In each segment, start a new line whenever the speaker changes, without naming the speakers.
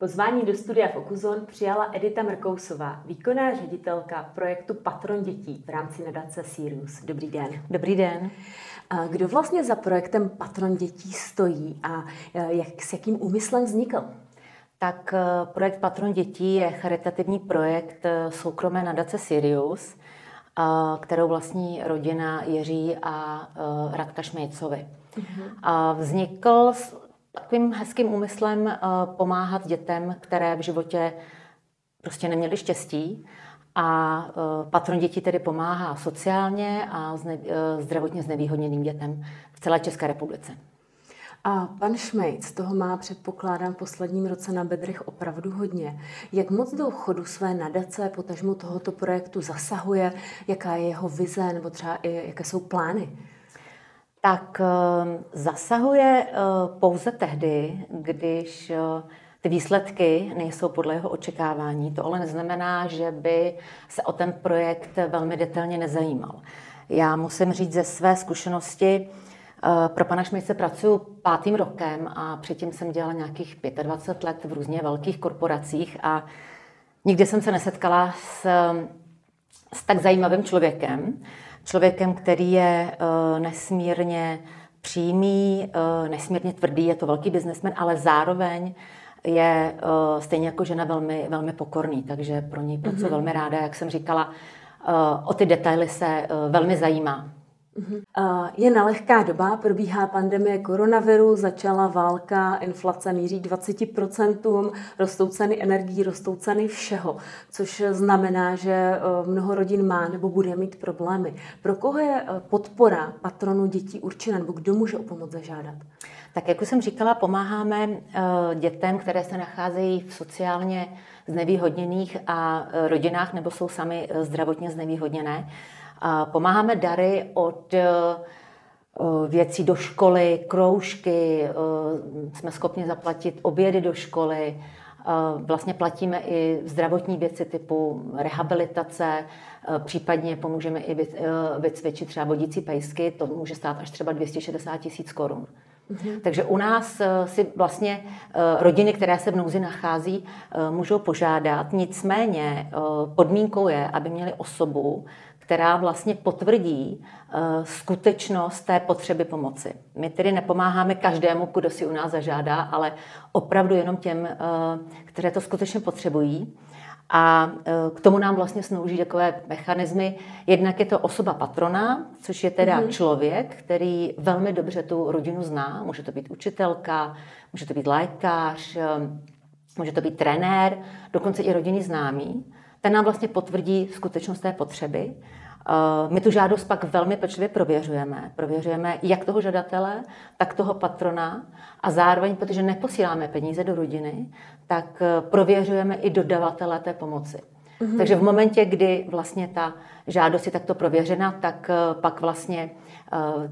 Pozvání do studia Fokuzon přijala Edita Mrkousová, výkonná ředitelka projektu Patron dětí v rámci nadace Sirius. Dobrý den.
Dobrý den.
Kdo vlastně za projektem Patron dětí stojí a e, jak, s jakým úmyslem vznikl?
Tak e, projekt Patron dětí je charitativní projekt e, soukromé nadace Sirius, kterou vlastní rodina Jiří a Radka Šmejcovi. Uh-huh. A vznikl takovým hezkým úmyslem eh, pomáhat dětem, které v životě prostě neměly štěstí. A eh, patron dětí tedy pomáhá sociálně a eh, zdravotně znevýhodněným dětem v celé České republice.
A pan Šmejc toho má, předpokládám, v posledním roce na bedrech opravdu hodně. Jak moc do chodu své nadace, potažmu tohoto projektu zasahuje, jaká je jeho vize nebo třeba i jaké jsou plány?
Tak ehm, zasahuje eh, pouze tehdy, když eh, ty výsledky nejsou podle jeho očekávání. To ale neznamená, že by se o ten projekt velmi detailně nezajímal. Já musím říct ze své zkušenosti, eh, pro pana Šmejce pracuji pátým rokem a předtím jsem dělala nějakých 25 let v různě velkých korporacích a nikdy jsem se nesetkala s, s tak zajímavým člověkem, člověkem, který je uh, nesmírně přímý, uh, nesmírně tvrdý, je to velký biznesmen, ale zároveň je uh, stejně jako žena velmi, velmi pokorný, takže pro něj pracuji mm-hmm. velmi ráda. Jak jsem říkala, o ty detaily se velmi zajímá.
Je nelehká doba, probíhá pandemie koronaviru, začala válka, inflace míří 20%, rostou ceny energií, rostou ceny všeho, což znamená, že eh, mnoho rodin má nebo bude mít problémy. Pro koho je eh, podpora patronu dětí určena, nebo kdo může o pomoc zažádat?
Tak jak už jsem říkala, pomáháme eh, dětem, které se nacházejí v sociálně znevýhodněných a rodinách nebo jsou sami zdravotně znevýhodněné. Pomáháme dary od eh, věcí do školy, kroužky, eh, jsme schopni zaplatit obědy do školy, Vlastně platíme i zdravotní věci typu rehabilitace, případně pomůžeme i vycvičit třeba vodící pejsky, to může stát až třeba 260 tisíc korun. Mm-hmm. Takže u nás si vlastně rodiny, které se v nouzi nachází, můžou požádat. Nicméně podmínkou je, aby měli osobu, která vlastně potvrdí skutečnost té potřeby pomoci. My tedy nepomáháme každému, kdo si u nás zažádá, ale opravdu jenom těm, které to skutečně potřebují. A uh, k tomu nám vlastně slouží takové mechanismy. Jednak je to osoba patrona, což je teda mm-hmm. člověk, který velmi dobře tu rodinu zná. Může to být učitelka, může to být lékař, může to být trenér, dokonce i rodiny známí ten nám vlastně potvrdí skutečnost té potřeby. Eh, my tu žádost pak velmi pečlivě prověřujeme. Prověřujeme jak toho žadatele, tak toho patrona a zároveň, protože neposíláme peníze do rodiny, tak eh, prověřujeme i dodavatele té pomoci. Mm-hmm. Takže v momentě, kdy vlastně ta žádost je takto prověřena, tak eh, pak vlastně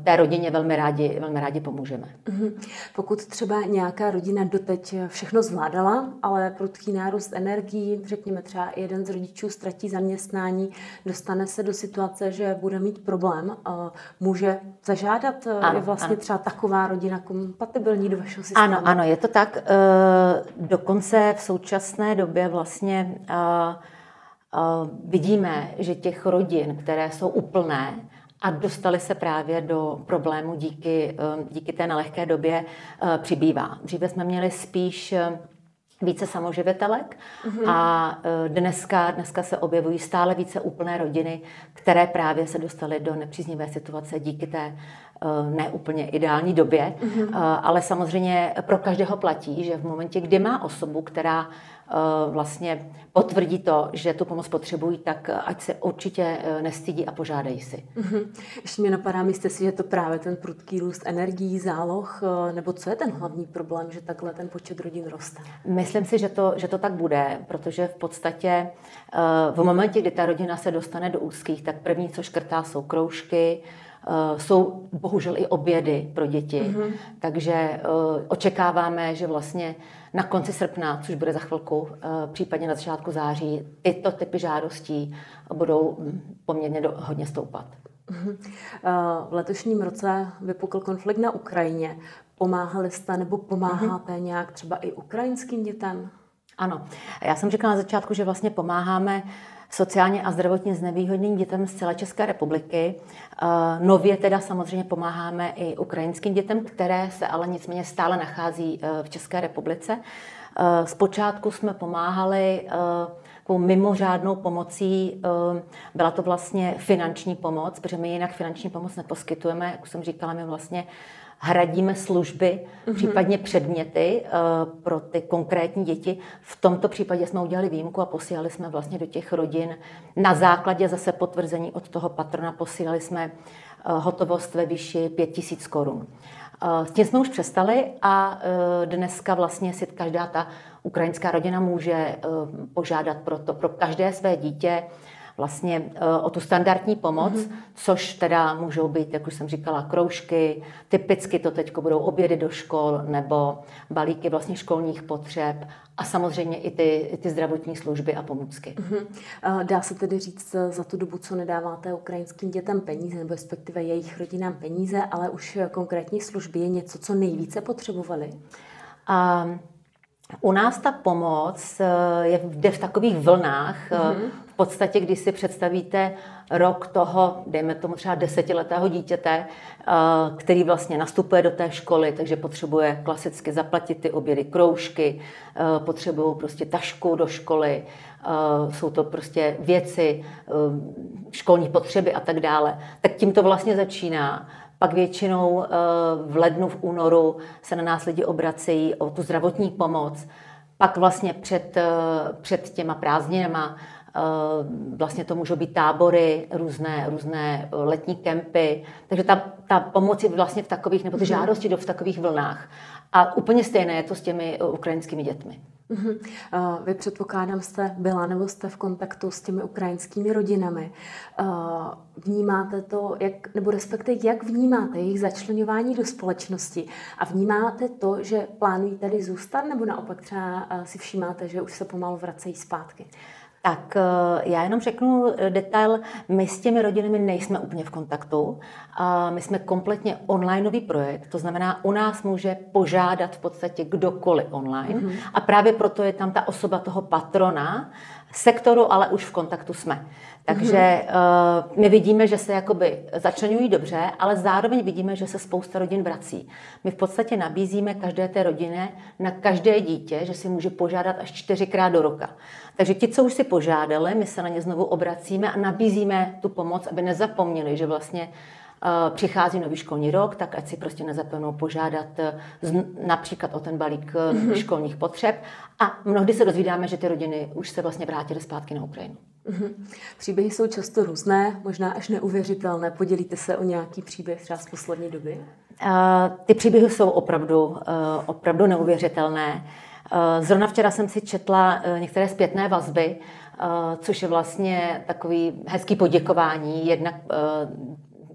té rodině velmi rádi, velmi rádi pomůžeme.
Mhm. Pokud třeba nějaká rodina doteď všechno zvládala, ale prudký nárůst energií, řekněme třeba jeden z rodičů ztratí zaměstnání, dostane se do situace, že bude mít problém, může zažádat, eh, ano, je vlastně ano. třeba taková rodina kompatibilní do vašeho systému?
Ano, ano, je to tak. Eh, dokonce v současné době vlastně vidíme, že těch rodin, které jsou úplné, a dostali se právě do problému díky, eh, díky té nelehké době eh, přibývá. Dříve jsme měli spíš eh, více samoživitelek mm-hmm. a dneska, dneska se objevují stále více úplné rodiny, které právě se dostaly do nepříznivé situace díky té neúplně ideální době, mm-hmm. ale samozřejmě pro každého platí, že v momentě, kdy má osobu, která vlastně potvrdí to, že tu pomoc potřebují, tak ať se určitě eh, nestydí a požádají si.
Mm-hmm. Ještě mě napadá, myslíte si, že to právě ten prudký růst energií, záloh, eh, nebo co je ten hlavní problém, že takhle ten počet rodin roste?
Myslím si, že to, že to tak bude, protože v podstatě v momentě, kdy ta rodina se dostane do úzkých, tak první, co škrtá, jsou kroužky, jsou bohužel i obědy pro děti, mm-hmm. takže očekáváme, že vlastně na konci srpna, což bude za chvilku, eh, případně na začátku září, tyto typy žádostí budou hm, poměrně do, hodně stoupat.
Mhm. Eh, v letošním roce vypukl konflikt na Ukrajině. Pomáhali jste nebo pomáháte mm-hmm. nějak třeba i ukrajinským dětem?
Ano, já jsem říkala na začátku, že vlastně pomáháme sociálně a zdravotně znevýhodněným dětem z celé České republiky. Eh, nově teda samozřejmě pomáháme i ukrajinským dětem, které se ale nicméně stále nachází eh, v České republice. Eh, zpočátku jsme pomáhali takovou mimořádnou pomocí, byla to vlastně finanční pomoc, protože my jinak finanční pomoc neposkytujeme, jak už jsem říkala, my vlastně hradíme služby, mm-hmm. případně předměty uh, pro ty konkrétní děti. V tomto případě jsme udělali výjimku a posílali jsme vlastně do těch rodin na základě zase potvrzení od toho patrona, posílali jsme uh, hotovost ve výši 5000 korun. Uh, s tím jsme už přestali a dneska vlastně si každá ta ukrajinská rodina může požádat pro to, pro každé své dítě vlastně eh, o tu standardní pomoc, mm-hmm. což teda můžou být, jak už jsem říkala, kroužky, typicky to teď budou obědy do škol nebo balíky vlastně školních potřeb a samozřejmě i ty, i ty zdravotní služby a pomůcky.
Mm-hmm. Dá se tedy říct eh, za tu dobu, co nedáváte ukrajinským dětem peníze, nebo respektive jejich rodinám peníze, ale už konkrétní služby je něco, co nejvíce potřebovali?
Um, u nás ta pomoc je, jde v takových vlnách. Mm-hmm podstatě, když si představíte rok toho, dejme tomu třeba desetiletého dítěte, eh, který vlastně nastupuje do té školy, takže potřebuje klasicky zaplatit ty obědy, kroužky, eh, potřebují prostě tašku do školy, eh, jsou to prostě věci, školní potřeby a tak dále. Tak tím to vlastně začíná. Pak většinou v lednu, v únoru se na nás lidi obracejí o tu zdravotní pomoc. Pak vlastně před, před těma prázdninama Eh, vlastně to můžou být tábory, různé, různé letní kempy. Takže ta, ta pomoc je vlastně v takových, nebo ty mhm. žádosti jdou v takových vlnách. A úplně stejné je to s těmi eh, ukrajinskými dětmi.
Eh, vy předpokládám, jste byla nebo jste v kontaktu s těmi ukrajinskými rodinami. Vnímáte to, jak, nebo respektive jak vnímáte jejich začlenování do společnosti a vnímáte to, že plánují tady zůstat, nebo naopak třeba si všímáte, že už se pomalu vracejí zpátky?
Tak eh, já jenom řeknu eh, detail. My s těmi rodinami nejsme úplně v kontaktu. My jsme kompletně onlineový projekt, to znamená, u nás může požádat v podstatě kdokoliv online mm-hmm. a právě proto je tam ta osoba toho patrona, sektoru ale už v kontaktu jsme. Takže mm-hmm. uh, my vidíme, že se jakoby začlenují dobře, ale zároveň vidíme, že se spousta rodin vrací. My v podstatě nabízíme každé té rodině na každé dítě, že si může požádat až čtyřikrát do roka. Takže ti, co už si požádali, my se na ně znovu obracíme a nabízíme tu pomoc, aby nezapomněli, že vlastně uh, přichází nový školní rok, tak ať si prostě nezapomenou požádat uh, například o ten balík mm-hmm. školních potřeb. A mnohdy se dozvídáme, že ty rodiny už se vlastně vrátily zpátky na Ukrajinu.
Mm-hmm. Příběhy jsou často různé, možná až neuvěřitelné. Podělíte se o nějaký příběh třeba z poslední doby?
Uh, ty příběhy jsou opravdu, uh, opravdu neuvěřitelné. Uh, zrovna včera jsem si četla uh, některé zpětné vazby, uh, což je vlastně takový hezký poděkování jednak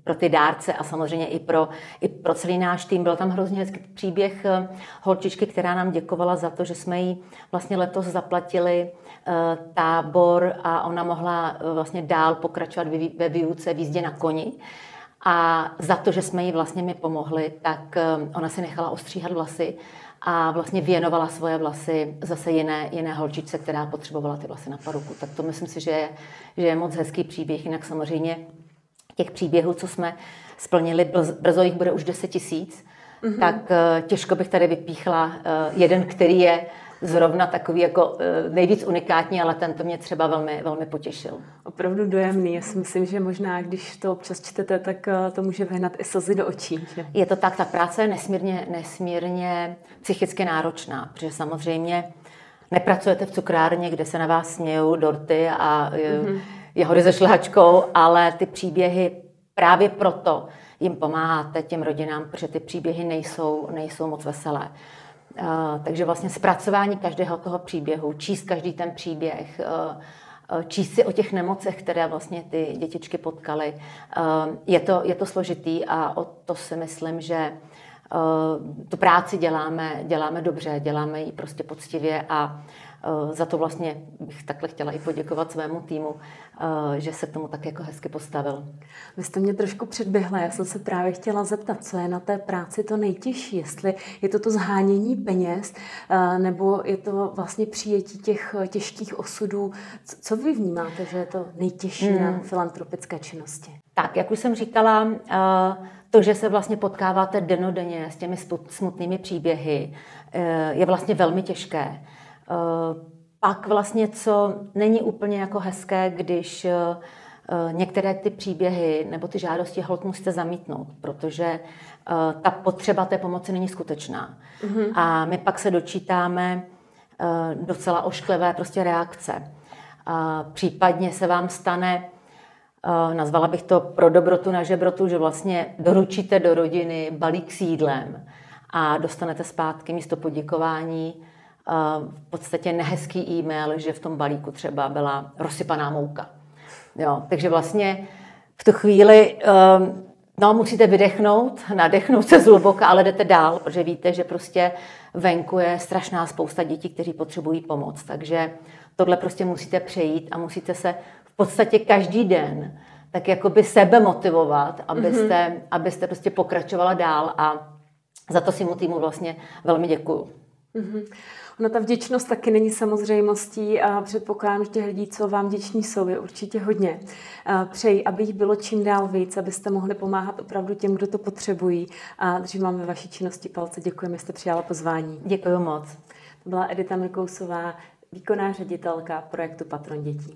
pro ty dárce a samozřejmě i pro, i pro celý náš tým. Byl tam hrozně hezký příběh holčičky, která nám děkovala za to, že jsme jí vlastně letos zaplatili Eh, tábor a ona mohla eh, vlastně dál pokračovat ve výuce v jízdě na koni. A za to, že jsme jí vlastně mi pomohli, tak eh, ona si nechala ostříhat vlasy a vlastně věnovala svoje vlasy zase jiné, jiné holčičce, která potřebovala ty vlasy na paruku. Tak to myslím si, že je, že je moc hezký příběh. Jinak samozřejmě těch příběhů, co jsme splnili, brzo jich bude už 10 tisíc, mm-hmm. tak těžko bych tady vypíchla jeden, který je zrovna takový jako eh, nejvíc unikátní, ale ten to mě třeba velmi, velmi potěšil.
Opravdu dojemný. Já si myslím, že možná, když to občas čtete, tak eh, to může vyhnat i slzy do očí. Že?
Je to tak, ta práce je nesmírně, nesmírně psychicky náročná, protože samozřejmě nepracujete v cukrárně, kde se na vás smějou dorty a mm-hmm. Jehody se šlehačkou, ale ty příběhy právě proto jim pomáháte těm rodinám, protože ty příběhy nejsou, nejsou moc veselé. Takže vlastně zpracování každého toho příběhu, číst každý ten příběh, číst si o těch nemocech, které vlastně ty dětičky potkaly, je to, je to složitý a o to si myslím, že tu práci děláme, děláme dobře, děláme ji prostě poctivě a za to vlastně bych takhle chtěla i poděkovat svému týmu, že se k tomu tak jako hezky postavil.
Vy jste mě trošku předběhla, já jsem se právě chtěla zeptat, co je na té práci to nejtěžší, jestli je to to zhánění peněz, nebo je to vlastně přijetí těch těžkých osudů. Co vy vnímáte, že je to nejtěžší hmm. na filantropické činnosti?
Tak, jak už jsem říkala, to, že se vlastně potkáváte denodenně s těmi smutnými příběhy, eh, je vlastně velmi těžké. Eh, pak vlastně, co není úplně jako hezké, když eh, některé ty příběhy nebo ty žádosti hold musíte zamítnout, protože ta potřeba té pomoci není skutečná. Mm-hmm. A my pak se dočítáme docela ošklivé prostě reakce. A případně se vám stane Eh, nazvala bych to pro dobrotu na žebrotu, že vlastně doručíte do rodiny balík s jídlem a dostanete zpátky místo poděkování eh, v podstatě nehezký e-mail, že v tom balíku třeba byla rozsypaná mouka. Jo, takže vlastně v tu chvíli eh, no, musíte vydechnout, nadechnout se zhluboka, ale jdete dál, protože víte, že prostě venku je strašná spousta dětí, kteří potřebují pomoc. Takže tohle prostě musíte přejít a musíte se v podstatě každý den tak jakoby sebe motivovat, abyste, mm-hmm. abyste prostě pokračovala dál a za to si mu týmu vlastně velmi děkuju.
Mm-hmm. Ona ta vděčnost taky není samozřejmostí a předpokládám, že těch lidí, co vám vděční jsou, je určitě hodně. Přeji, aby jich bylo čím dál víc, abyste mohli pomáhat opravdu těm, kdo to potřebují. A držím vám ve vaší činnosti palce. Děkujeme, že jste přijala pozvání.
Děkuji moc.
To byla Edita Mikousová, výkonná ředitelka projektu Patron dětí.